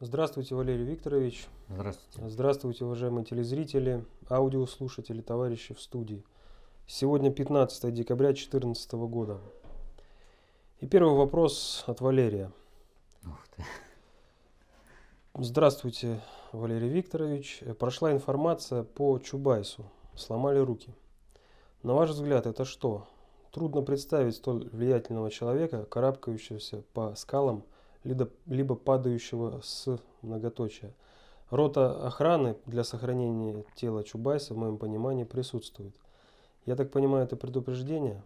Здравствуйте, Валерий Викторович. Здравствуйте. Здравствуйте, уважаемые телезрители, аудиослушатели, товарищи в студии. Сегодня 15 декабря 2014 года. И первый вопрос от Валерия. Ух ты. Здравствуйте, Валерий Викторович. Прошла информация по Чубайсу. Сломали руки. На ваш взгляд, это что? Трудно представить столь влиятельного человека, карабкающегося по скалам – либо, либо падающего с многоточия. Рота охраны для сохранения тела Чубайса, в моем понимании, присутствует. Я так понимаю, это предупреждение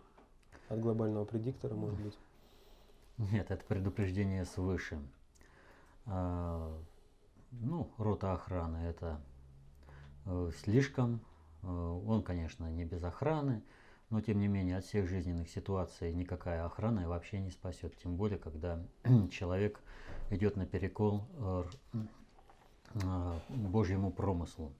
от глобального предиктора, может быть? Нет, это предупреждение свыше. А, ну, рота охраны это э, слишком. Э, он, конечно, не без охраны, но тем не менее от всех жизненных ситуаций никакая охрана вообще не спасет. Тем более, когда человек идет на перекол э, э, Божьему промыслу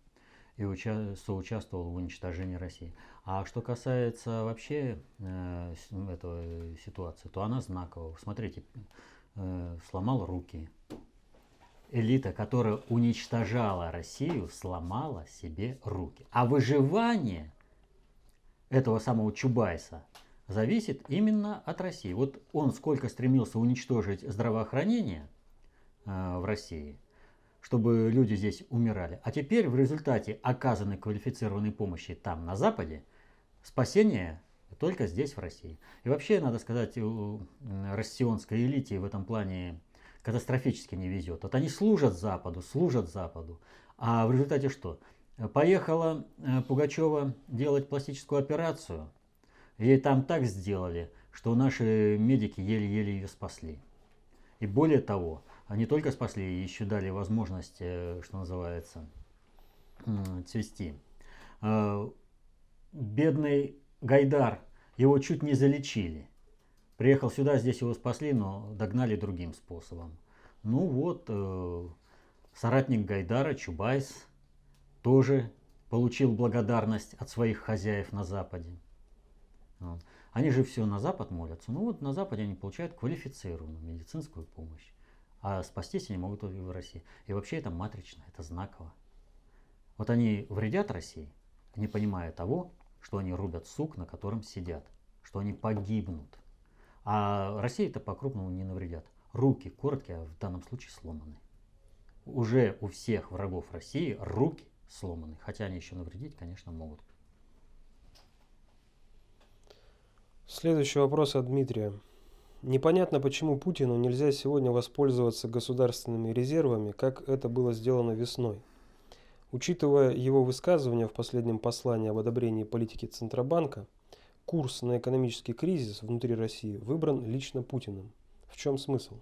и уча- соучаствовал в уничтожении России. А что касается вообще э, этой ситуации, то она знаковая. Смотрите, э, сломал руки. Элита, которая уничтожала Россию, сломала себе руки. А выживание – этого самого Чубайса зависит именно от России. Вот он сколько стремился уничтожить здравоохранение э, в России, чтобы люди здесь умирали. А теперь в результате оказанной квалифицированной помощи там, на Западе, спасение только здесь, в России. И вообще, надо сказать, у россионской элите в этом плане катастрофически не везет. Вот они служат Западу, служат Западу. А в результате что? Поехала э, Пугачева делать пластическую операцию. Ей там так сделали, что наши медики еле-еле ее спасли. И более того, они только спасли, еще дали возможность, э, что называется, цвести. Э, бедный Гайдар, его чуть не залечили. Приехал сюда, здесь его спасли, но догнали другим способом. Ну вот, соратник Гайдара, Чубайс, тоже получил благодарность от своих хозяев на Западе. Вот. Они же все на Запад молятся. Ну вот на Западе они получают квалифицированную медицинскую помощь. А спастись они могут только в России. И вообще это матрично, это знаково. Вот они вредят России, не понимая того, что они рубят сук, на котором сидят, что они погибнут. А России это по-крупному не навредят. Руки короткие, а в данном случае сломаны. Уже у всех врагов России руки сломаны. Хотя они еще навредить, конечно, могут. Следующий вопрос от Дмитрия. Непонятно, почему Путину нельзя сегодня воспользоваться государственными резервами, как это было сделано весной. Учитывая его высказывания в последнем послании об одобрении политики Центробанка, курс на экономический кризис внутри России выбран лично Путиным. В чем смысл?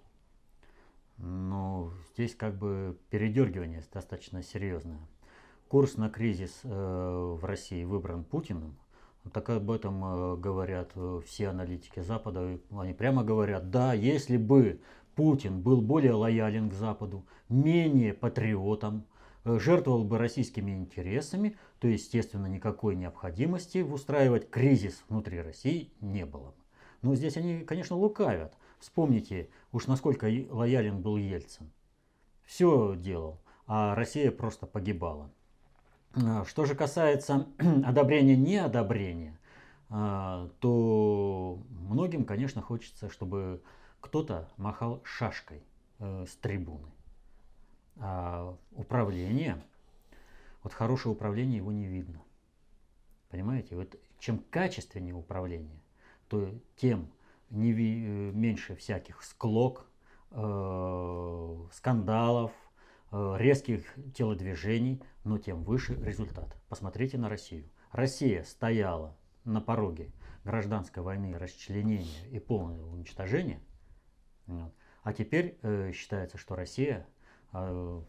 Ну, здесь как бы передергивание достаточно серьезное курс на кризис э, в России выбран Путиным, так об этом э, говорят э, все аналитики Запада. Они прямо говорят, да, если бы Путин был более лоялен к Западу, менее патриотом, жертвовал бы российскими интересами, то, естественно, никакой необходимости устраивать кризис внутри России не было. Но здесь они, конечно, лукавят. Вспомните, уж насколько лоялен был Ельцин. Все делал, а Россия просто погибала. А, что же касается одобрения неодобрения, а, то многим, конечно, хочется, чтобы кто-то махал шашкой э, с трибуны. А управление, вот хорошее управление его не видно. Понимаете, вот чем качественнее управление, то тем не, э, меньше всяких склок, э, скандалов, резких телодвижений, но тем выше результат. Посмотрите на Россию. Россия стояла на пороге гражданской войны, расчленения и полного уничтожения. А теперь э, считается, что Россия э,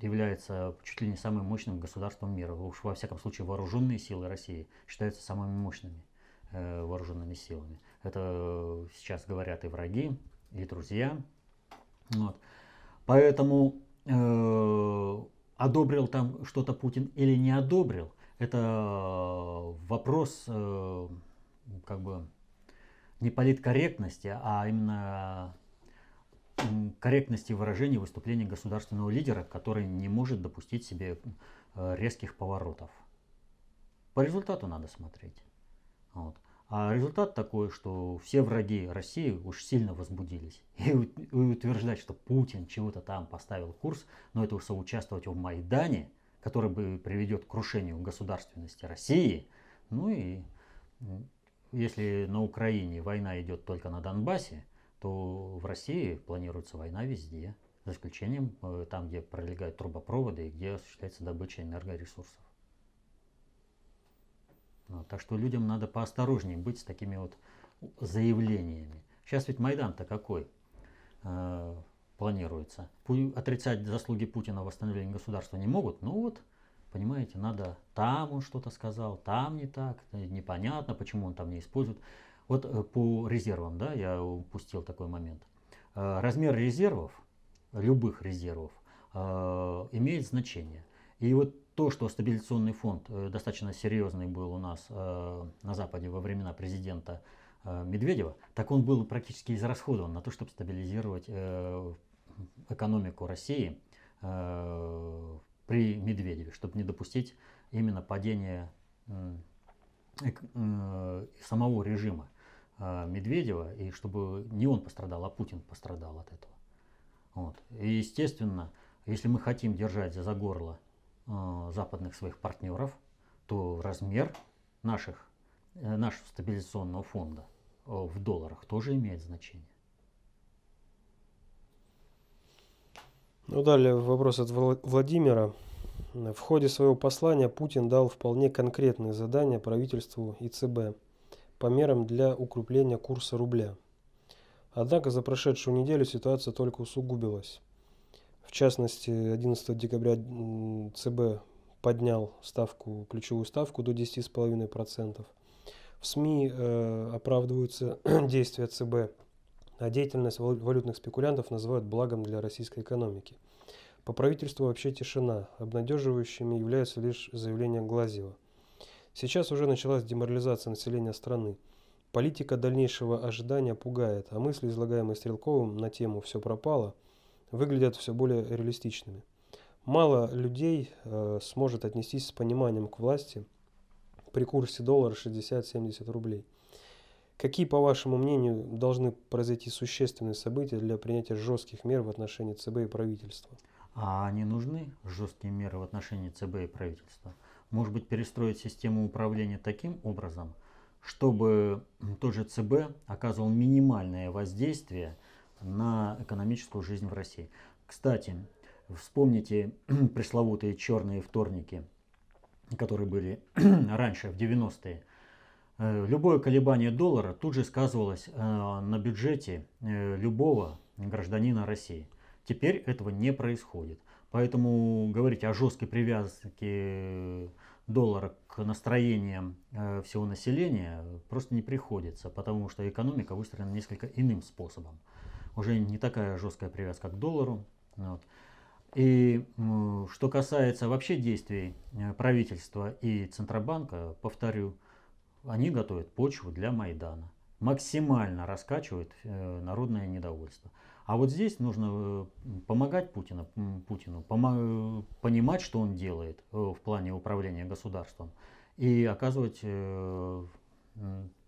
является чуть ли не самым мощным государством мира. Уж во всяком случае вооруженные силы России считаются самыми мощными э, вооруженными силами. Это сейчас говорят и враги, и друзья. Вот. Поэтому э, одобрил там что-то Путин или не одобрил, это вопрос э, как бы не политкорректности, а именно корректности выражения выступления государственного лидера, который не может допустить себе э, резких поворотов. По результату надо смотреть. Вот. А результат такой, что все враги России уж сильно возбудились. И утверждать, что Путин чего-то там поставил курс, но это уж соучаствовать в Майдане, который бы приведет к крушению государственности России, ну и если на Украине война идет только на Донбассе, то в России планируется война везде, за исключением э, там, где пролегают трубопроводы и где осуществляется добыча энергоресурсов. Так что людям надо поосторожнее быть с такими вот заявлениями. Сейчас ведь Майдан-то какой э, планируется? Пу- отрицать заслуги Путина в восстановлении государства не могут, ну вот, понимаете, надо там он что-то сказал, там не так, непонятно, почему он там не использует. Вот э, по резервам, да, я упустил такой момент. Э, размер резервов, любых резервов, э, имеет значение. И вот то, что стабилизационный фонд достаточно серьезный был у нас на Западе во времена президента Медведева, так он был практически израсходован на то, чтобы стабилизировать экономику России при Медведеве, чтобы не допустить именно падения самого режима. Медведева, и чтобы не он пострадал, а Путин пострадал от этого. Вот. И естественно, если мы хотим держать за горло э, западных своих партнеров, то размер наших, э, нашего стабилизационного фонда э, в долларах тоже имеет значение. Ну, далее вопрос от Владимира. В ходе своего послания Путин дал вполне конкретные задания правительству и ЦБ по мерам для укрепления курса рубля. Однако за прошедшую неделю ситуация только усугубилась. В частности, 11 декабря ЦБ поднял ставку, ключевую ставку до 10,5%. В СМИ э, оправдываются действия ЦБ, а деятельность валютных спекулянтов называют благом для российской экономики. По правительству вообще тишина. Обнадеживающими являются лишь заявления Глазева – Сейчас уже началась деморализация населения страны. Политика дальнейшего ожидания пугает, а мысли, излагаемые Стрелковым на тему «все пропало», выглядят все более реалистичными. Мало людей э, сможет отнестись с пониманием к власти при курсе доллара 60-70 рублей. Какие, по вашему мнению, должны произойти существенные события для принятия жестких мер в отношении ЦБ и правительства? А они нужны, жесткие меры в отношении ЦБ и правительства? может быть, перестроить систему управления таким образом, чтобы тот же ЦБ оказывал минимальное воздействие на экономическую жизнь в России. Кстати, вспомните пресловутые черные вторники, которые были раньше, в 90-е. Э, любое колебание доллара тут же сказывалось э, на бюджете э, любого гражданина России. Теперь этого не происходит. Поэтому говорить о жесткой привязке доллара к настроениям всего населения просто не приходится, потому что экономика выстроена несколько иным способом. Уже не такая жесткая привязка к доллару. Вот. И что касается вообще действий э, правительства и Центробанка, повторю, они готовят почву для Майдана. Максимально раскачивают э, народное недовольство. А вот здесь нужно э, помогать Путину, Путину понимать, что он делает в плане управления государством и оказывать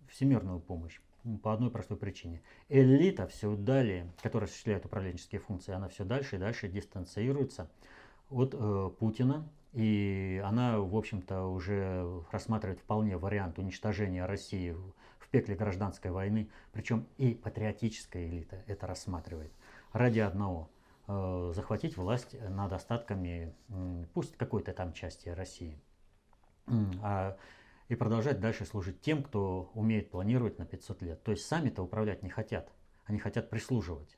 всемирную помощь по одной простой причине. Элита все далее, которая осуществляет управленческие функции, она все дальше и дальше дистанцируется от э, Путина, и она, в общем-то, уже рассматривает вполне вариант уничтожения России пекле гражданской войны, причем и патриотическая элита это рассматривает, ради одного э, захватить власть над остатками, э, пусть какой-то там части России, а, и продолжать дальше служить тем, кто умеет планировать на 500 лет. То есть сами-то управлять не хотят, они хотят прислуживать.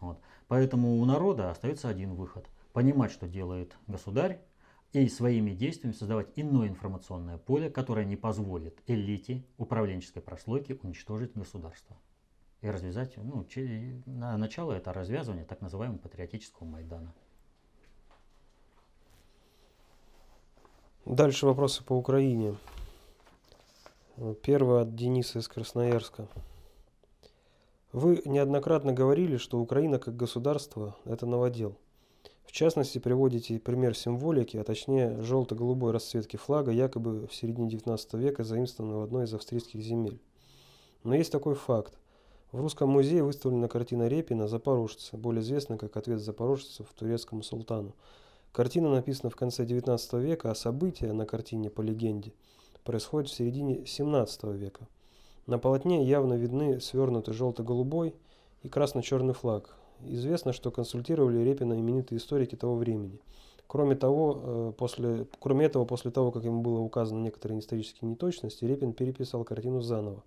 Вот. Поэтому у народа остается один выход – понимать, что делает государь, и своими действиями создавать иное информационное поле, которое не позволит элите управленческой прослойки уничтожить государство. И развязать, ну, на начало это развязывание так называемого патриотического Майдана. Дальше вопросы по Украине. Первый от Дениса из Красноярска. Вы неоднократно говорили, что Украина как государство – это новодел. В частности, приводите пример символики, а точнее желто-голубой расцветки флага, якобы в середине XIX века заимствованной в одной из австрийских земель. Но есть такой факт. В Русском музее выставлена картина Репина «Запорожцы», более известна как «Ответ запорожцев турецкому султану». Картина написана в конце XIX века, а события на картине, по легенде, происходят в середине XVII века. На полотне явно видны свернутый желто-голубой и красно-черный флаг. Известно, что консультировали Репина именитые историки того времени. Кроме того, э, после, кроме этого, после того, как ему было указано некоторые исторические неточности, Репин переписал картину заново.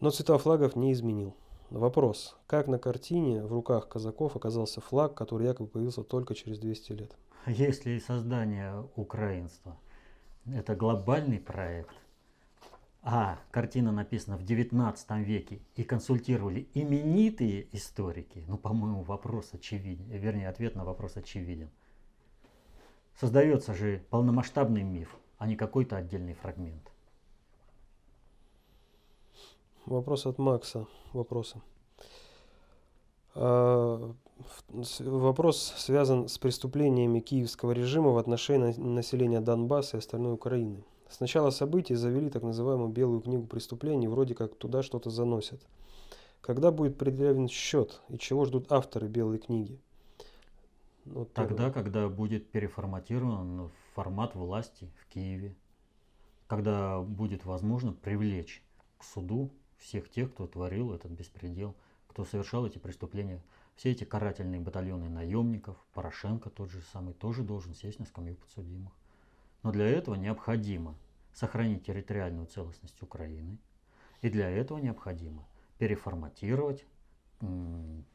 Но цвета флагов не изменил. Вопрос. Как на картине в руках казаков оказался флаг, который якобы появился только через 200 лет? Если создание украинства – это глобальный проект, а картина написана в 19 веке и консультировали именитые историки, ну, по-моему, вопрос очевиден, вернее, ответ на вопрос очевиден. Создается же полномасштабный миф, а не какой-то отдельный фрагмент. Вопрос от Макса. Вопросы. А, вопрос связан с преступлениями киевского режима в отношении населения Донбасса и остальной Украины. С начала событий завели так называемую белую книгу преступлений, вроде как туда что-то заносят. Когда будет предъявлен счет и чего ждут авторы белой книги? Вот Тогда, когда будет переформатирован формат власти в Киеве. Когда будет возможно привлечь к суду всех тех, кто творил этот беспредел, кто совершал эти преступления. Все эти карательные батальоны наемников, Порошенко тот же самый, тоже должен сесть на скамью подсудимых. Но для этого необходимо сохранить территориальную целостность Украины. И для этого необходимо переформатировать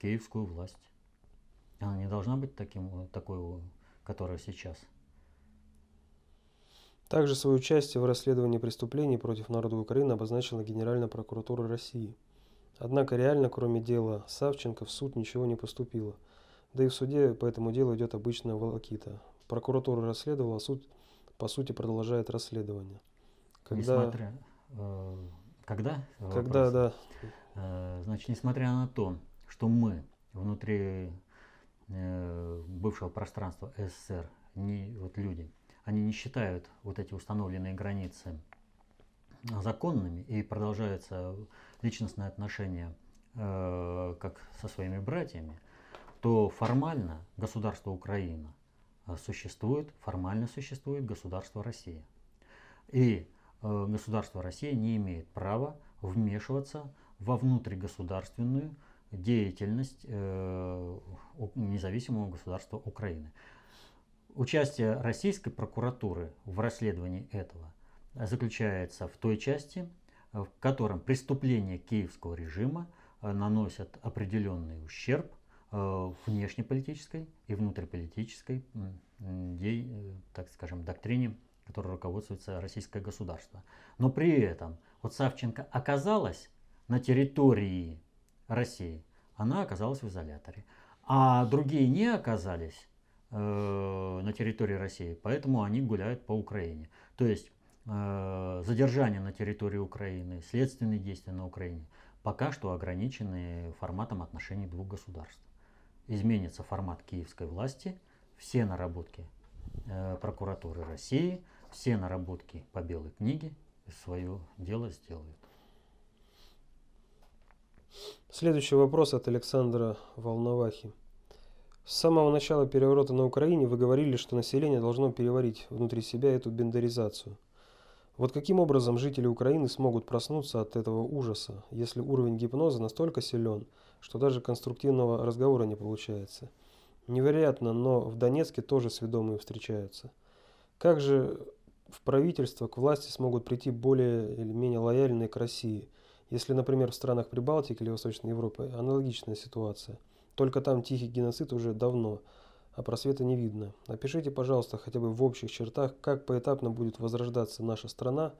киевскую власть. Она не должна быть таким, такой, которая сейчас. Также свое участие в расследовании преступлений против народа Украины обозначила Генеральная прокуратура России. Однако реально, кроме дела Савченко, в суд ничего не поступило. Да и в суде по этому делу идет обычная волокита. Прокуратура расследовала, а суд по сути продолжает расследование. Когда... Несмотря, э, когда? Когда, да. Э, значит, несмотря на то, что мы внутри э, бывшего пространства СССР, не, вот люди, они не считают вот эти установленные границы законными и продолжаются личностные отношения э, как со своими братьями, то формально государство Украина э, существует, формально существует государство Россия. И э, государство Россия не имеет права вмешиваться во внутригосударственную деятельность э, независимого государства Украины. Участие российской прокуратуры в расследовании этого заключается в той части, в котором преступления киевского режима э, наносят определенный ущерб э, внешнеполитической и внутриполитической, э, так скажем, доктрине, которой руководствуется российское государство. Но при этом вот Савченко оказалась на территории России, она оказалась в изоляторе. А другие не оказались Э, на территории России, поэтому они гуляют по Украине. То есть э, задержание на территории Украины, следственные действия на Украине пока что ограничены форматом отношений двух государств. Изменится формат киевской власти, все наработки э, прокуратуры России, все наработки по белой книге свое дело сделают. Следующий вопрос от Александра Волновахи. С самого начала переворота на Украине вы говорили, что население должно переварить внутри себя эту бендеризацию. Вот каким образом жители Украины смогут проснуться от этого ужаса, если уровень гипноза настолько силен, что даже конструктивного разговора не получается? Невероятно, но в Донецке тоже сведомые встречаются. Как же в правительство к власти смогут прийти более или менее лояльные к России, если, например, в странах Прибалтики или Восточной Европы аналогичная ситуация – только там тихий геноцид уже давно, а просвета не видно. Опишите, пожалуйста, хотя бы в общих чертах, как поэтапно будет возрождаться наша страна,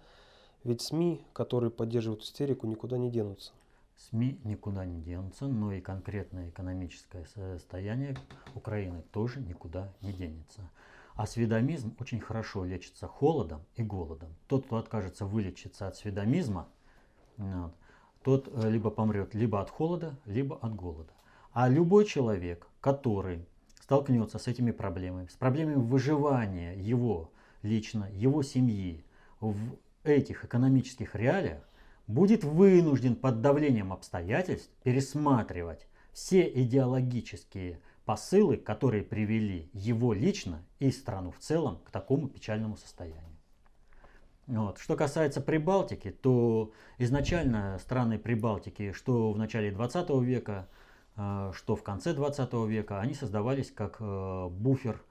ведь СМИ, которые поддерживают истерику, никуда не денутся. СМИ никуда не денутся, но и конкретное экономическое состояние Украины тоже никуда не денется. А сведомизм очень хорошо лечится холодом и голодом. Тот, кто откажется вылечиться от сведомизма, тот э, либо помрет либо от холода, либо от голода. А любой человек, который столкнется с этими проблемами, с проблемами выживания его лично, его семьи в этих экономических реалиях, будет вынужден под давлением обстоятельств пересматривать все идеологические посылы, которые привели его лично и страну в целом к такому печальному состоянию. Вот. Что касается Прибалтики, то изначально страны Прибалтики, что в начале 20 века, что в конце 20 века, они создавались как э, буфер,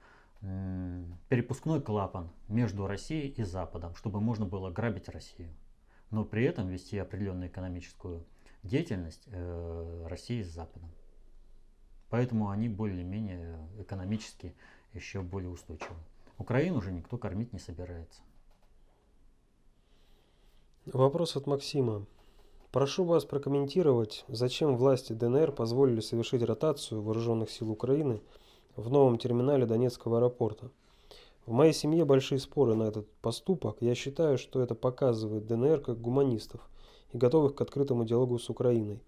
перепускной клапан между Россией и Западом, чтобы можно было грабить Россию. Но при этом вести определенную экономическую деятельность э, России с Западом. Поэтому они более-менее экономически еще более устойчивы. Украину уже никто кормить не собирается. Вопрос от Максима. Прошу вас прокомментировать, зачем власти ДНР позволили совершить ротацию вооруженных сил Украины в новом терминале Донецкого аэропорта. В моей семье большие споры на этот поступок. Я считаю, что это показывает ДНР как гуманистов и готовых к открытому диалогу с Украиной.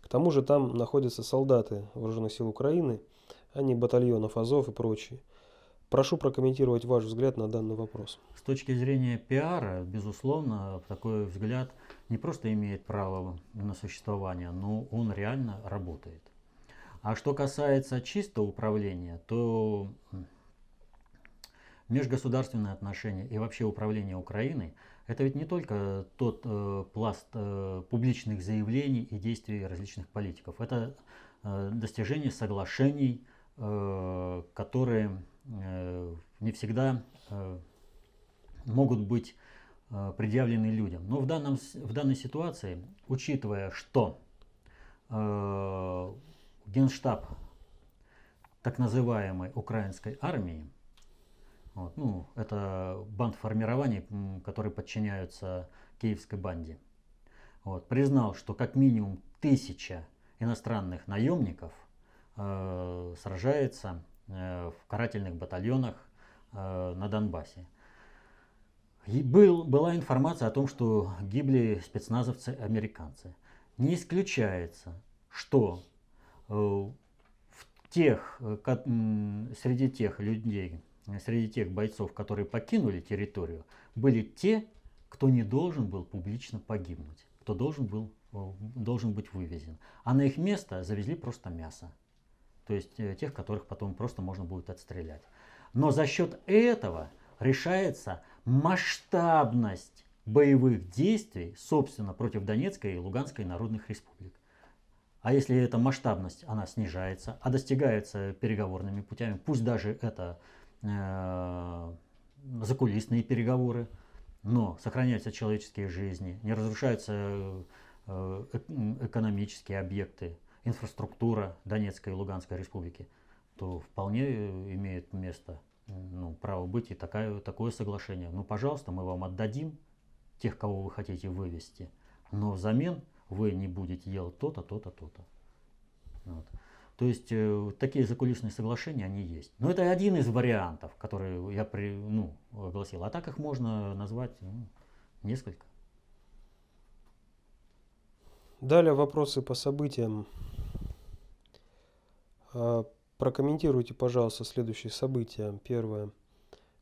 К тому же там находятся солдаты вооруженных сил Украины, а не батальонов Азов и прочие. Прошу прокомментировать ваш взгляд на данный вопрос. С точки зрения пиара, безусловно, такой взгляд не просто имеет право на существование, но он реально работает. А что касается чистого управления, то межгосударственные отношения и вообще управление Украиной это ведь не только тот э, пласт э, публичных заявлений и действий различных политиков. Это э, достижение соглашений, э, которые не всегда э, могут быть э, предъявлены людям. Но в, данном, в данной ситуации, учитывая, что генштаб так называемой украинской армии, вот, ну, это банд формирований, которые подчиняются киевской банде, вот, признал, что как минимум тысяча иностранных наемников э, сражается Э, в карательных батальонах э, на Донбассе. И был, была информация о том, что гибли спецназовцы-американцы. Не исключается, что э, в тех, среди тех людей, среди тех бойцов, которые покинули территорию, были те, кто не должен был публично погибнуть, кто должен был должен быть вывезен. А на их место завезли просто мясо то есть э, тех, которых потом просто можно будет отстрелять. Но за счет этого решается масштабность боевых действий, собственно, против Донецкой и Луганской народных республик. А если эта масштабность, она снижается, а достигается переговорными путями, пусть даже это э, закулисные переговоры, но сохраняются человеческие жизни, не разрушаются э, э экономические объекты, инфраструктура Донецкой и Луганской республики, то вполне э, имеет место ну, право быть и такое, такое соглашение. Ну, пожалуйста, мы вам отдадим тех, кого вы хотите вывести, но взамен вы не будете делать то-то, то-то, то-то. Вот. То есть э, такие закулисные соглашения, они есть. Но это один из вариантов, которые я при, ну, огласил. А так их можно назвать ну, несколько. Далее вопросы по событиям прокомментируйте, пожалуйста, следующие события. Первое.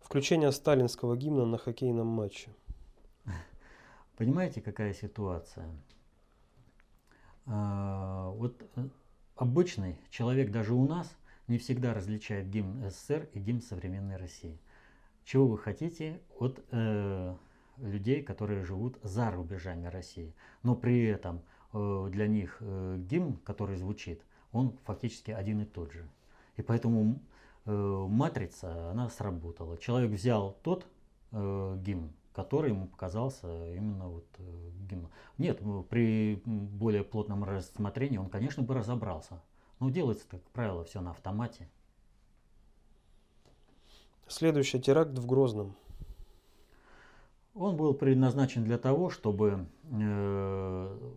Включение сталинского гимна на хоккейном матче. Понимаете, какая ситуация? А, вот э, обычный человек даже у нас не всегда различает гимн СССР и гимн современной России. Чего вы хотите от э, людей, которые живут за рубежами России, но при этом э, для них э, гимн, который звучит – он фактически один и тот же. И поэтому э, матрица, она сработала. Человек взял тот э, гимн, который ему показался именно вот э, гимн. Нет, при более плотном рассмотрении он, конечно, бы разобрался. Но делается, как правило, все на автомате. Следующий теракт в Грозном. Он был предназначен для того, чтобы э,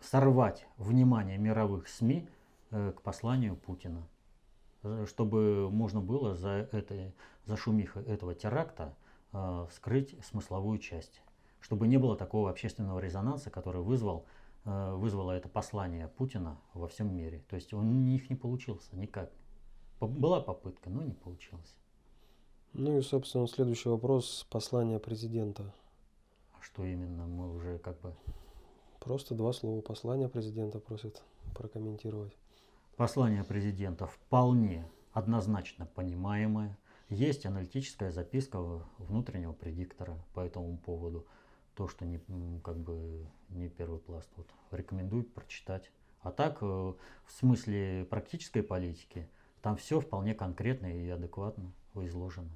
сорвать внимание мировых СМИ к посланию Путина, э, чтобы можно было за, это, за шумихой этого теракта э, скрыть смысловую часть, чтобы не было такого общественного резонанса, который вызвал э, вызвало это послание Путина во всем мире. То есть он у них не получился никак. Была попытка, но не получилось. Ну и, собственно, следующий вопрос. Послание президента. А что именно? Мы уже как бы... Просто два слова. Послание президента просят прокомментировать. Послание президента вполне однозначно понимаемое. Есть аналитическая записка внутреннего предиктора по этому поводу. То, что не, как бы не первый пласт. Вот, рекомендую прочитать. А так, э, в смысле практической политики, там все вполне конкретно и адекватно изложено.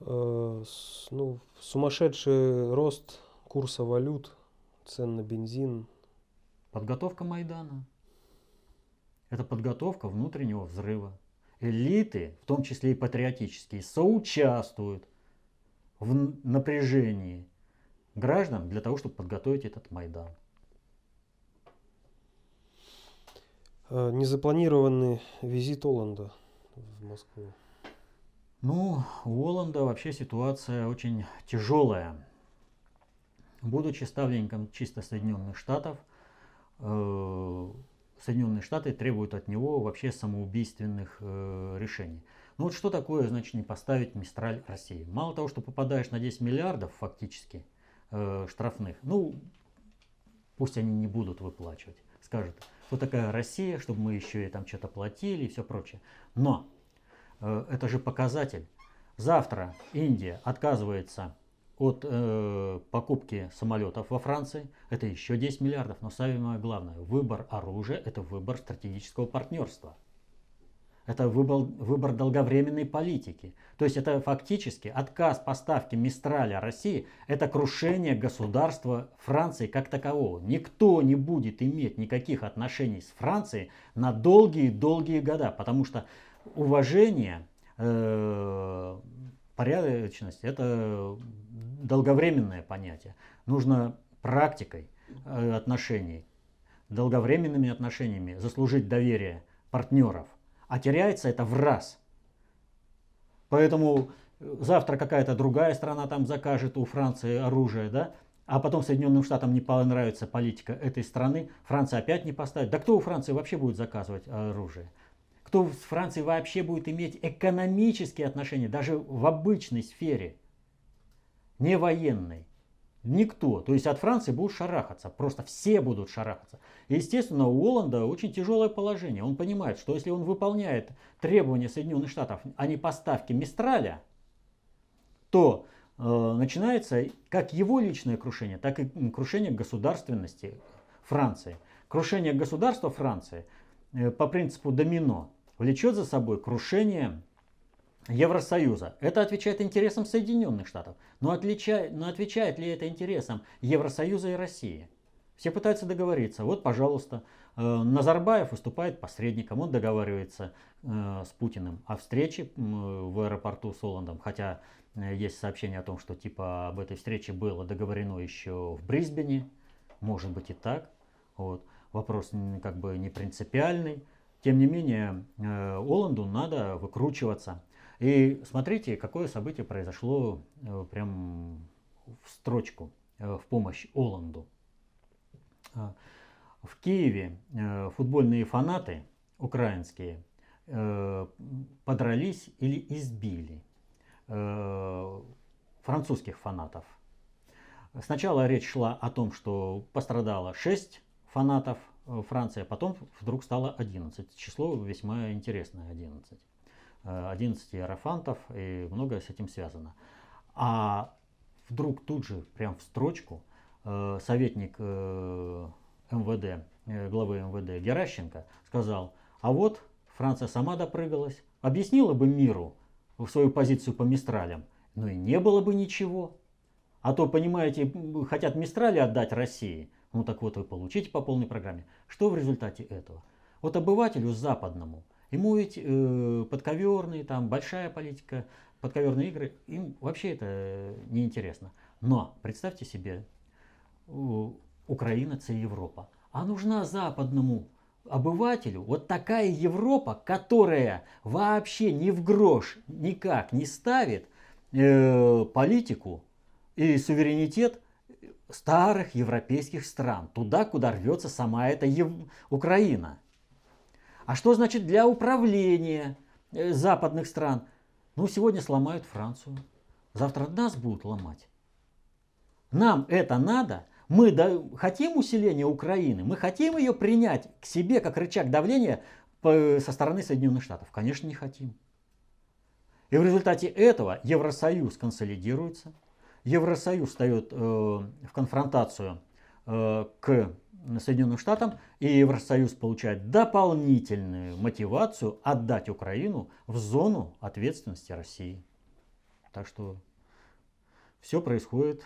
Э, ну, сумасшедший рост курса валют, цен на бензин. Подготовка Майдана. Это подготовка внутреннего взрыва. Элиты, в том числе и патриотические, соучаствуют в напряжении граждан для того, чтобы подготовить этот Майдан. А, незапланированный визит Оланда в Москву. Ну, у Оланда вообще ситуация очень тяжелая. Будучи ставленником чисто Соединенных Штатов, Соединенные Штаты требуют от него вообще самоубийственных э, решений. Ну вот что такое, значит, не поставить Мистраль России? Мало того, что попадаешь на 10 миллиардов фактически э, штрафных, ну, пусть они не будут выплачивать. Скажут, что такая Россия, чтобы мы еще и там что-то платили и все прочее. Но э, это же показатель. Завтра Индия отказывается от э, покупки самолетов во Франции, это еще 10 миллиардов. Но самое главное, выбор оружия – это выбор стратегического партнерства. Это выбор, выбор долговременной политики. То есть это фактически отказ поставки Мистраля России, это крушение государства Франции как такового. Никто не будет иметь никаких отношений с Францией на долгие-долгие года, потому что уважение, э, порядочность – это долговременное понятие. Нужно практикой э, отношений, долговременными отношениями заслужить доверие партнеров. А теряется это в раз. Поэтому э, завтра какая-то другая страна там закажет у Франции оружие, да, а потом Соединенным Штатам не понравится политика этой страны, Франция опять не поставит. Да кто у Франции вообще будет заказывать оружие? Кто с Францией вообще будет иметь экономические отношения, даже в обычной сфере? Не военный, никто. То есть от Франции будут шарахаться, просто все будут шарахаться. И, естественно, у Оланда очень тяжелое положение. Он понимает, что если он выполняет требования Соединенных Штатов о непоставке Мистраля, то э, начинается как его личное крушение, так и крушение государственности Франции. Крушение государства Франции э, по принципу домино влечет за собой крушение Евросоюза. Это отвечает интересам Соединенных Штатов. Но, отличает, но отвечает ли это интересам Евросоюза и России? Все пытаются договориться. Вот, пожалуйста, э, Назарбаев выступает посредником, он договаривается э, с Путиным о встрече в аэропорту с Оландом. Хотя э, есть сообщение о том, что типа об этой встрече было договорено еще в Брисбене. Может быть и так. Вот. Вопрос как бы не принципиальный. Тем не менее, Оланду надо выкручиваться. И смотрите, какое событие произошло э, прям в строчку э, в помощь Оланду. А, в Киеве э, футбольные фанаты украинские подрались или избили французских фанатов. Сначала речь шла о том, что пострадало 6 фанатов Франции, а потом вдруг стало 11. Число весьма интересное 11. 11 иерофантов, и многое с этим связано. А вдруг тут же, прям в строчку, э, советник э, МВД, э, главы МВД Геращенко сказал, а вот Франция сама допрыгалась, объяснила бы миру в свою позицию по Мистралям, но и не было бы ничего. А то, понимаете, хотят Мистрали отдать России, ну так вот вы получите по полной программе. Что в результате этого? Вот обывателю западному – Ему ведь э, подковерные, там большая политика, подковерные игры, им вообще это не интересно. Но представьте себе, э, Украина это Европа. А нужна западному обывателю вот такая Европа, которая вообще ни в грош никак не ставит э, политику и суверенитет старых европейских стран, туда, куда рвется сама эта Ев... Украина. А что значит для управления э, западных стран? Ну, сегодня сломают Францию, завтра нас будут ломать. Нам это надо? Мы хотим усиления Украины? Мы хотим ее принять к себе как рычаг давления по, со стороны Соединенных Штатов? Конечно, не хотим. И в результате этого Евросоюз консолидируется, Евросоюз встает э, в конфронтацию э, к Соединенным Штатам, и Евросоюз получает дополнительную мотивацию отдать Украину в зону ответственности России. Так что все происходит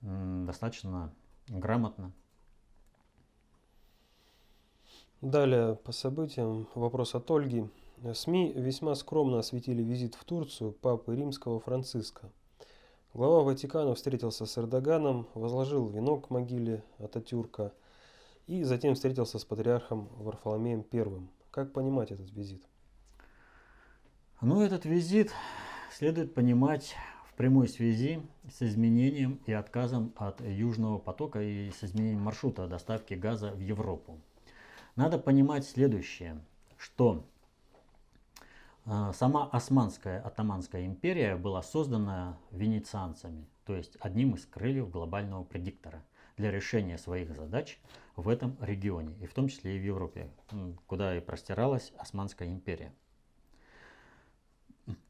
достаточно грамотно. Далее по событиям вопрос от Ольги. СМИ весьма скромно осветили визит в Турцию папы римского Франциска. Глава Ватикана встретился с Эрдоганом, возложил венок к могиле Ататюрка и затем встретился с патриархом Варфоломеем I. Как понимать этот визит? Ну, этот визит следует понимать в прямой связи с изменением и отказом от Южного потока и с изменением маршрута доставки газа в Европу. Надо понимать следующее, что а, сама Османская Атаманская империя была создана венецианцами, то есть одним из крыльев глобального предиктора для решения своих задач в этом регионе, и в том числе и в Европе, куда и простиралась Османская империя.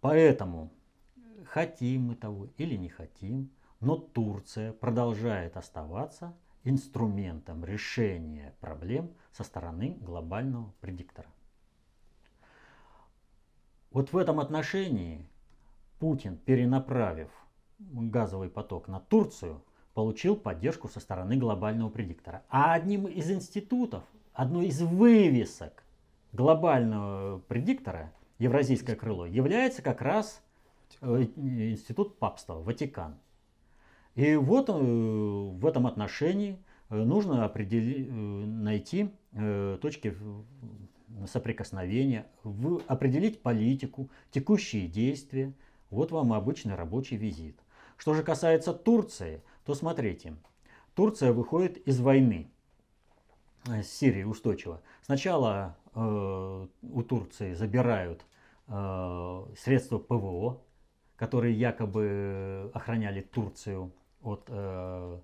Поэтому хотим мы того или не хотим, но Турция продолжает оставаться инструментом решения проблем со стороны глобального предиктора. Вот в этом отношении Путин, перенаправив газовый поток на Турцию, получил поддержку со стороны глобального предиктора. А одним из институтов, одной из вывесок глобального предиктора, евразийское крыло, является как раз Э, институт папства, Ватикан. И вот э, в этом отношении э, нужно определить, найти точки соприкосновения, определить политику, текущие действия. Вот вам обычный рабочий визит. Что же касается Турции, то смотрите, Турция выходит из войны с Сирией устойчиво. Сначала э, у Турции забирают э, средства ПВО, которые якобы охраняли Турцию от э,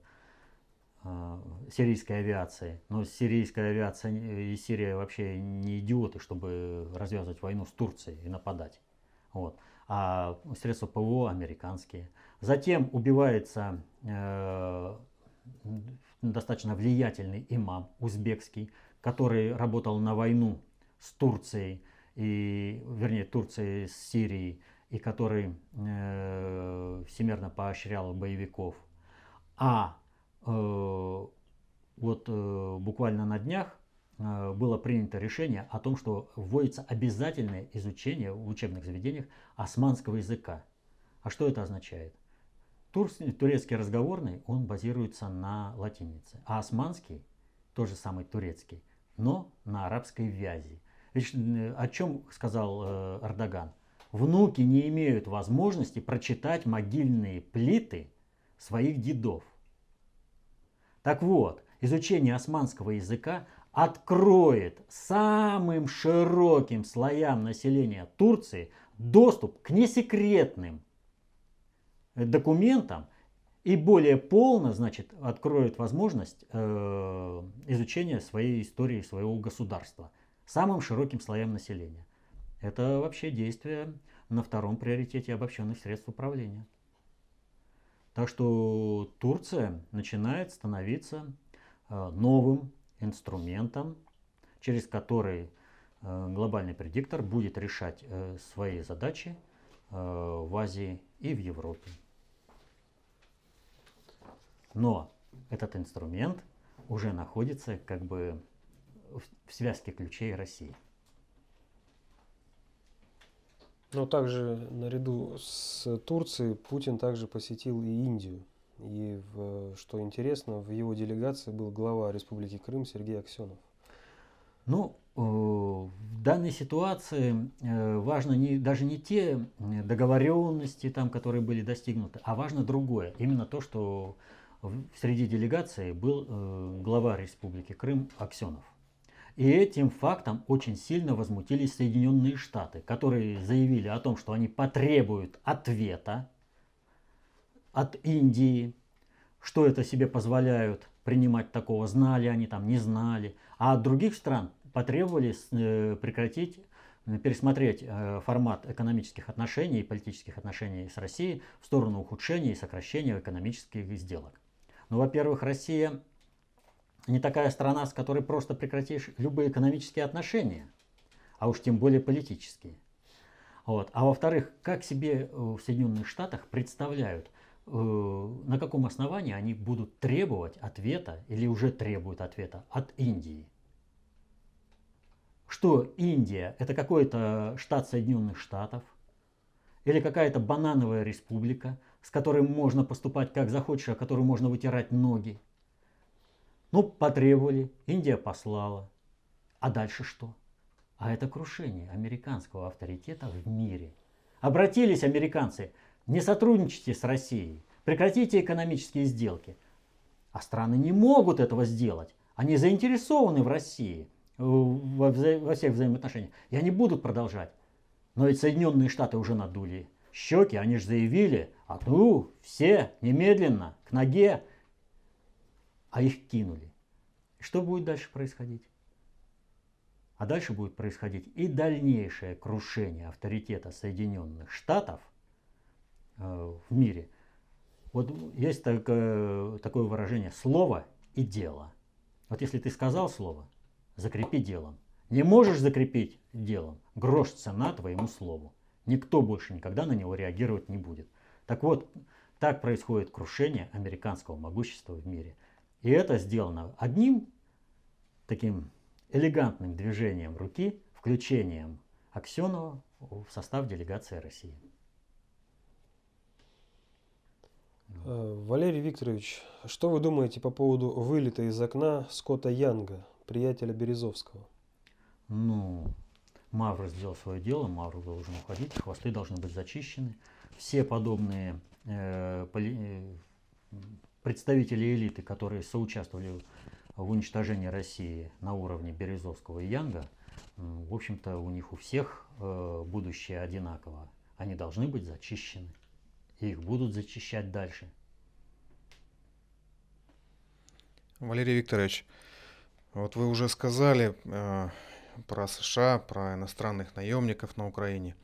э, сирийской авиации. Но сирийская авиация и Сирия вообще не идиоты, чтобы развязывать войну с Турцией и нападать. Вот. А средства ПВО американские. Затем убивается э, достаточно влиятельный имам узбекский, который работал на войну с Турцией, и, вернее, Турцией с Сирией и который э, всемирно поощрял боевиков. А э, вот э, буквально на днях было принято решение о том, что вводится обязательное изучение в учебных заведениях османского языка. А что это означает? Тур, турецкий разговорный, он базируется на латинице, а османский, тоже самый турецкий, но на арабской вязи. Э, о чем сказал э, Эрдоган? внуки не имеют возможности прочитать могильные плиты своих дедов. Так вот, изучение османского языка откроет самым широким слоям населения Турции доступ к несекретным документам и более полно, значит, откроет возможность э, изучения своей истории, своего государства самым широким слоям населения. Это вообще действие на втором приоритете обобщенных средств управления. Так что Турция начинает становиться э, новым инструментом, через который э, глобальный предиктор будет решать э, свои задачи в Азии и в Европе. Но этот инструмент уже находится как бы в связке ключей России. Но также наряду с Турцией Путин также посетил и Индию. И, что интересно, в его делегации был глава Республики Крым Сергей Аксенов. Ну, э, в данной ситуации э, важно не, даже не те договоренности, там, которые были достигнуты, а важно другое. Именно то, что среди делегации был э, глава Республики Крым Аксенов. И этим фактом очень сильно возмутились Соединенные Штаты, которые заявили о том, что они потребуют ответа от Индии, что это себе позволяют принимать такого, знали они там, не знали. А от других стран потребовали э, прекратить, э, пересмотреть э, формат экономических отношений и политических отношений с Россией в сторону ухудшения и сокращения экономических сделок. Ну, во-первых, Россия не такая страна, с которой просто прекратишь любые экономические отношения, а уж тем более политические. Вот. А во-вторых, как себе в Соединенных Штатах представляют, на каком основании они будут требовать ответа или уже требуют ответа от Индии? Что Индия это какой-то штат Соединенных Штатов или какая-то банановая республика, с которой можно поступать как захочешь, а которой можно вытирать ноги. Ну, потребовали, Индия послала. А дальше что? А это крушение американского авторитета в мире. Обратились американцы, не сотрудничайте с Россией, прекратите экономические сделки. А страны не могут этого сделать. Они заинтересованы в России, во, вза во всех взаимоотношениях. И они будут продолжать. Но ведь Соединенные Штаты уже надули щеки, они же заявили, а ну, все, немедленно, к ноге. А их кинули. Что будет дальше происходить? А дальше будет происходить и дальнейшее крушение авторитета Соединенных Штатов э, в мире. Вот есть такое, такое выражение «слово и дело». Вот если ты сказал слово, закрепи делом. Не можешь закрепить делом, грош цена твоему слову. Никто больше никогда на него реагировать не будет. Так вот, так происходит крушение американского могущества в мире. И это сделано одним таким элегантным движением руки, включением Аксенова в состав делегации России. Э, Валерий Викторович, что вы думаете по поводу вылета из окна Скотта Янга, приятеля Березовского? Ну, Мавр сделал свое дело, Мавр должен уходить, хвосты должны быть зачищены. Все подобные э, э, представители элиты, которые соучаствовали в уничтожении России на уровне Березовского и Янга, в общем-то, у них у всех э, будущее одинаково. Они должны быть зачищены. И их будут зачищать дальше. Валерий Викторович, вот вы уже сказали, э, про США, про иностранных наемников на Украине.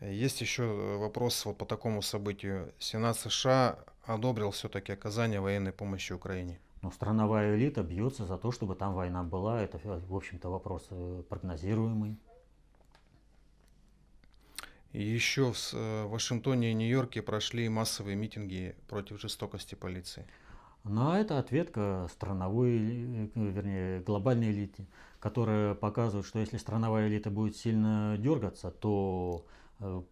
Есть еще э, вопрос вот по такому событию. Сенат США одобрил все-таки оказание военной помощи Украине. Но страновая элита бьется за то, чтобы там война была. Это, в общем-то, вопрос э, прогнозируемый. Еще в э, Вашингтоне и Нью-Йорке прошли массовые митинги против жестокости полиции. Но это ответка страновой, вернее, глобальной элиты которые показывают, что если страновая элита будет сильно дергаться, то э,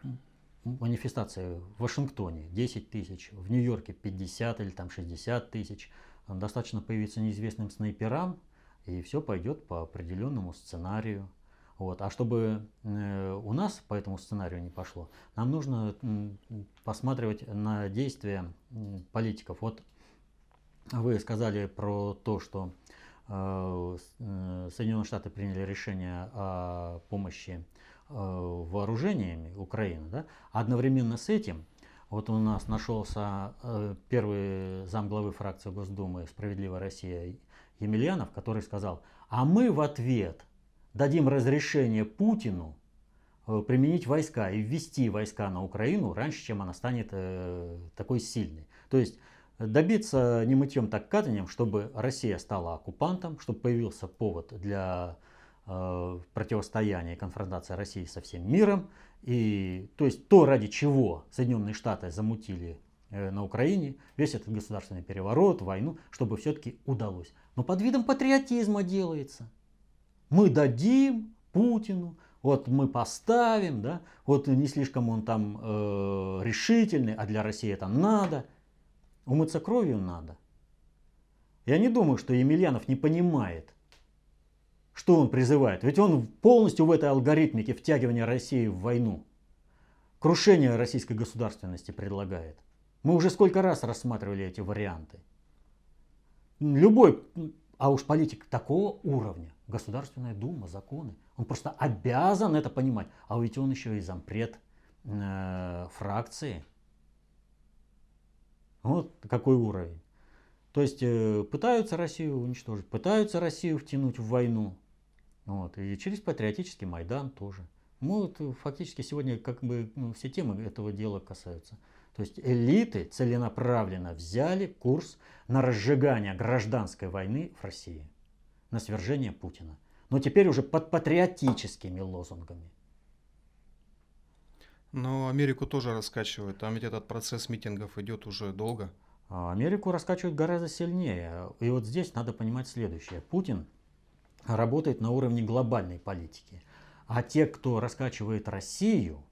манифестации в Вашингтоне 10 тысяч, в Нью-Йорке 50 или там 60 тысяч, достаточно появиться неизвестным снайперам, и все пойдет по определенному сценарию. Вот. А чтобы э, у нас по этому сценарию не пошло, нам нужно посматривать на действия политиков. Вот вы сказали про то, что Э, э, Соединенные Штаты приняли решение о помощи вооружениями Украины, да, одновременно с этим вот у нас нашелся первый замглавы фракции Госдумы «Справедливая Россия» Емельянов, который сказал, а мы в ответ дадим разрешение Путину применить войска и ввести войска на Украину раньше, чем она станет такой сильной. То есть добиться не мытьем, так катанием, чтобы Россия стала оккупантом, чтобы появился повод для э, противостояния и конфронтации России со всем миром. И, то есть то, ради чего Соединенные Штаты замутили э, на Украине, весь этот государственный переворот, войну, чтобы все-таки удалось. Но под видом патриотизма делается. Мы дадим Путину, вот мы поставим, да, вот не слишком он там э, решительный, а для России это надо – Умыться кровью надо. Я не думаю, что Емельянов не понимает, что он призывает. Ведь он полностью в этой алгоритмике втягивания России в войну. Крушение российской государственности предлагает. Мы уже сколько раз рассматривали эти варианты. любой, а уж политик такого уровня, Государственная Дума, законы, он просто обязан это понимать. А ведь он еще и зампред э, фракции. Вот какой уровень. То есть э, пытаются Россию уничтожить, пытаются Россию втянуть в войну. Вот, и через патриотический Майдан тоже. Мы вот э, фактически сегодня как бы ну, все темы этого дела касаются. То есть элиты целенаправленно взяли курс на разжигание гражданской войны в России, на свержение Путина. Но теперь уже под патриотическими лозунгами. Но Америку тоже раскачивают. Там ведь этот процесс митингов идет уже долго. А Америку раскачивают гораздо сильнее. И вот здесь надо понимать следующее. Путин работает на уровне глобальной политики. А те, кто раскачивает Россию,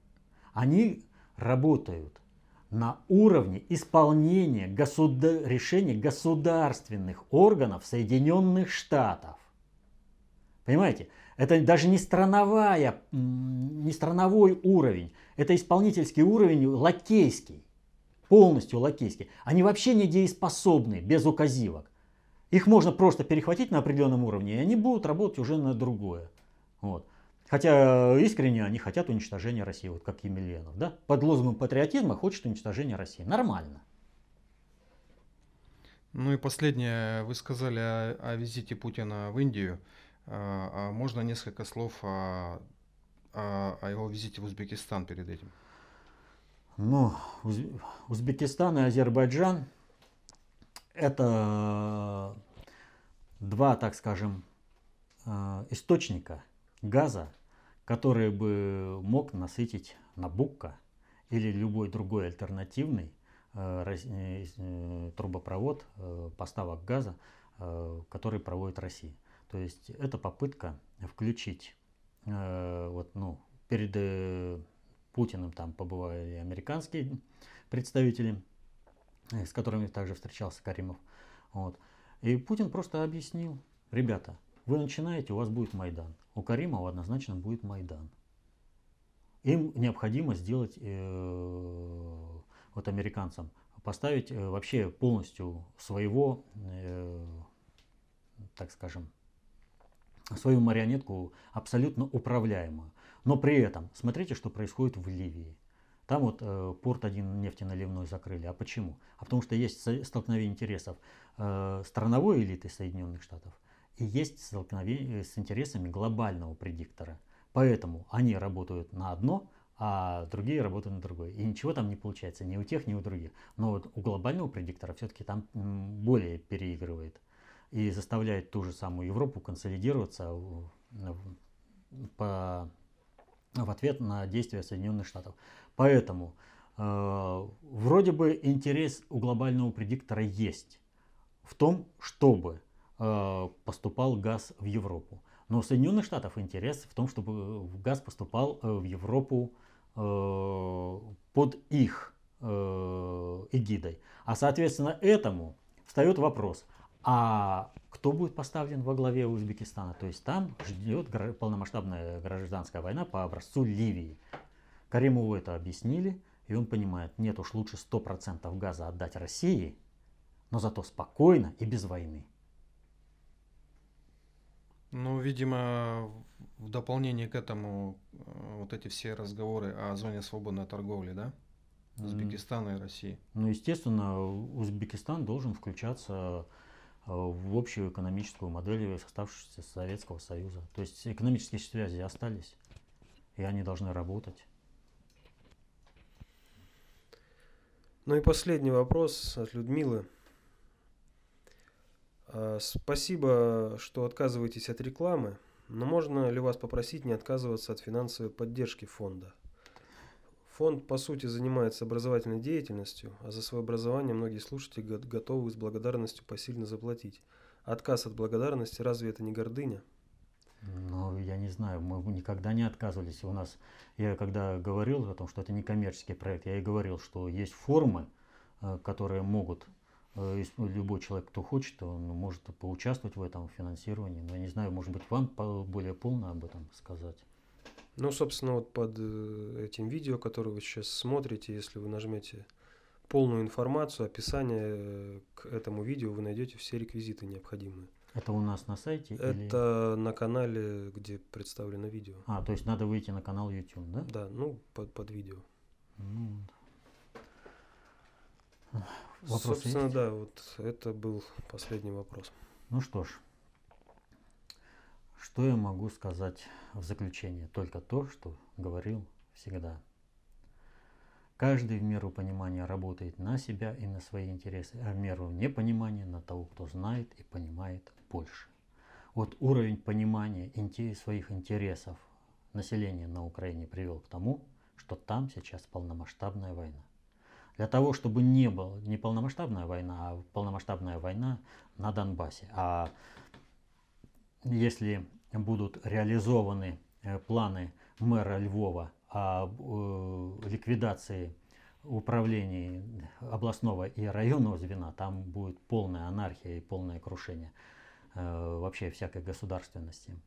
они работают на уровне исполнения государ... решений государственных органов Соединенных Штатов. Понимаете? Это даже не страновая, не страновой уровень, это исполнительский уровень лакейский, полностью лакейский. Они вообще не дееспособны без указивок. Их можно просто перехватить на определенном уровне, и они будут работать уже на другое. Вот. Хотя искренне они хотят уничтожения России, вот как Емельянов. Да? Под лозунгом патриотизма хочет уничтожения России. Нормально. Ну и последнее, вы сказали о, о визите Путина в Индию. А, а можно несколько слов о, о, о его визите в Узбекистан перед этим? Ну, Уз, Узбекистан и Азербайджан это два, так скажем, э, источника газа, который бы мог насытить Набукка или любой другой альтернативный э, э, трубопровод поставок газа, который проводит Россия. То есть это попытка включить, вот, ну, перед Путиным там побывали американские представители, с которыми также встречался Каримов. Вот. И Путин просто объяснил, ребята, вы начинаете, у вас будет Майдан. У Каримова однозначно будет Майдан. Им необходимо сделать, э, вот американцам, поставить э, вообще полностью своего, э, так скажем, свою марионетку абсолютно управляемую. Но при этом, смотрите, что происходит в Ливии. Там вот э, порт один нефтеналивной закрыли. А почему? А потому что есть столкновение интересов э, страновой элиты Соединенных Штатов и есть столкновение с интересами глобального предиктора. Поэтому они работают на одно, а другие работают на другое. И ничего там не получается ни у тех, ни у других. Но вот у глобального предиктора все-таки там более переигрывает и заставляет ту же самую Европу консолидироваться по, в ответ на действия Соединенных Штатов. Поэтому э, вроде бы интерес у глобального предиктора есть в том, чтобы э, поступал газ в Европу. Но у Соединенных Штатов интерес в том, чтобы газ поступал э, в Европу э, под их э, эгидой. А соответственно этому встает вопрос, а кто будет поставлен во главе Узбекистана? То есть там ждет полномасштабная гражданская война по образцу Ливии. Каримову это объяснили, и он понимает, нет уж лучше 100% газа отдать России, но зато спокойно и без войны. Ну, видимо, в дополнение к этому э, вот эти все разговоры о зоне свободной торговли, да? Узбекистана и России. Ну, естественно, Узбекистан должен включаться э, в общую экономическую модель оставшегося Советского Союза. То есть экономические связи остались, и они должны работать. Ну и последний вопрос от Людмилы. А, спасибо, что отказываетесь от рекламы, но можно ли вас попросить не отказываться от финансовой поддержки фонда? Фонд, по сути, занимается образовательной деятельностью, а за свое образование многие слушатели готовы с благодарностью посильно заплатить. Отказ от благодарности, разве это не гордыня? Ну, я не знаю, мы никогда не отказывались. У нас, я когда говорил о том, что это не коммерческий проект, я и говорил, что есть формы, э, которые могут, э, любой человек, кто хочет, он может поучаствовать в этом финансировании. Но я не знаю, может быть, вам более полно об этом сказать. Ну, собственно, вот под э, этим видео, которое вы сейчас смотрите, если вы нажмете полную информацию, описание э, к этому видео вы найдете все реквизиты необходимые. Это у нас на сайте? Это или... на канале, где представлено видео. А, то есть надо выйти на канал YouTube, да? Да, ну, под, под видео. Ну, Вопросы Собственно, есть? да, вот это был последний вопрос. Ну что ж, что я могу сказать в заключение? Только то, что говорил всегда. Каждый в меру понимания работает на себя и на свои интересы, а в меру непонимания на того, кто знает и понимает больше. Вот уровень понимания своих интересов населения на Украине привел к тому, что там сейчас полномасштабная война. Для того, чтобы не была не полномасштабная война, а полномасштабная война на Донбассе. А если будут реализованы э, планы мэра Львова о э, ликвидации управлений областного и районного звена, там будет полная анархия и полное крушение э, вообще всякой государственности.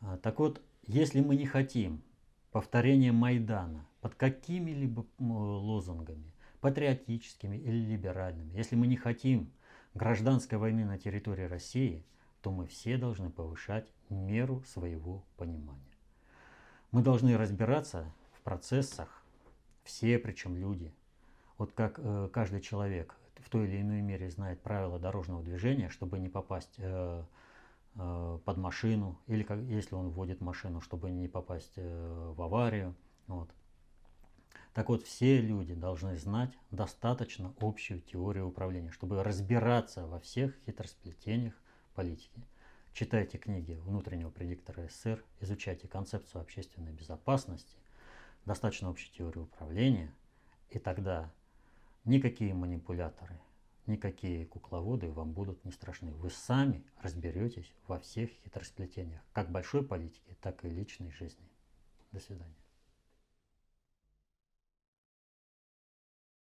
А, так вот, если мы не хотим повторения Майдана под какими-либо лозунгами, патриотическими или либеральными, если мы не хотим гражданской войны на территории России, то мы все должны повышать меру своего понимания. Мы должны разбираться в процессах, все причем люди. Вот как э, каждый человек в той или иной мере знает правила дорожного движения, чтобы не попасть э, э, под машину, или как, если он вводит машину, чтобы не попасть э, в аварию. Вот. Так вот, все люди должны знать достаточно общую теорию управления, чтобы разбираться во всех хитросплетениях политики. Читайте книги внутреннего предиктора СССР, изучайте концепцию общественной безопасности, достаточно общую теорию управления, и тогда никакие манипуляторы, никакие кукловоды вам будут не страшны. Вы сами разберетесь во всех хитросплетениях, как большой политики, так и личной жизни. До свидания.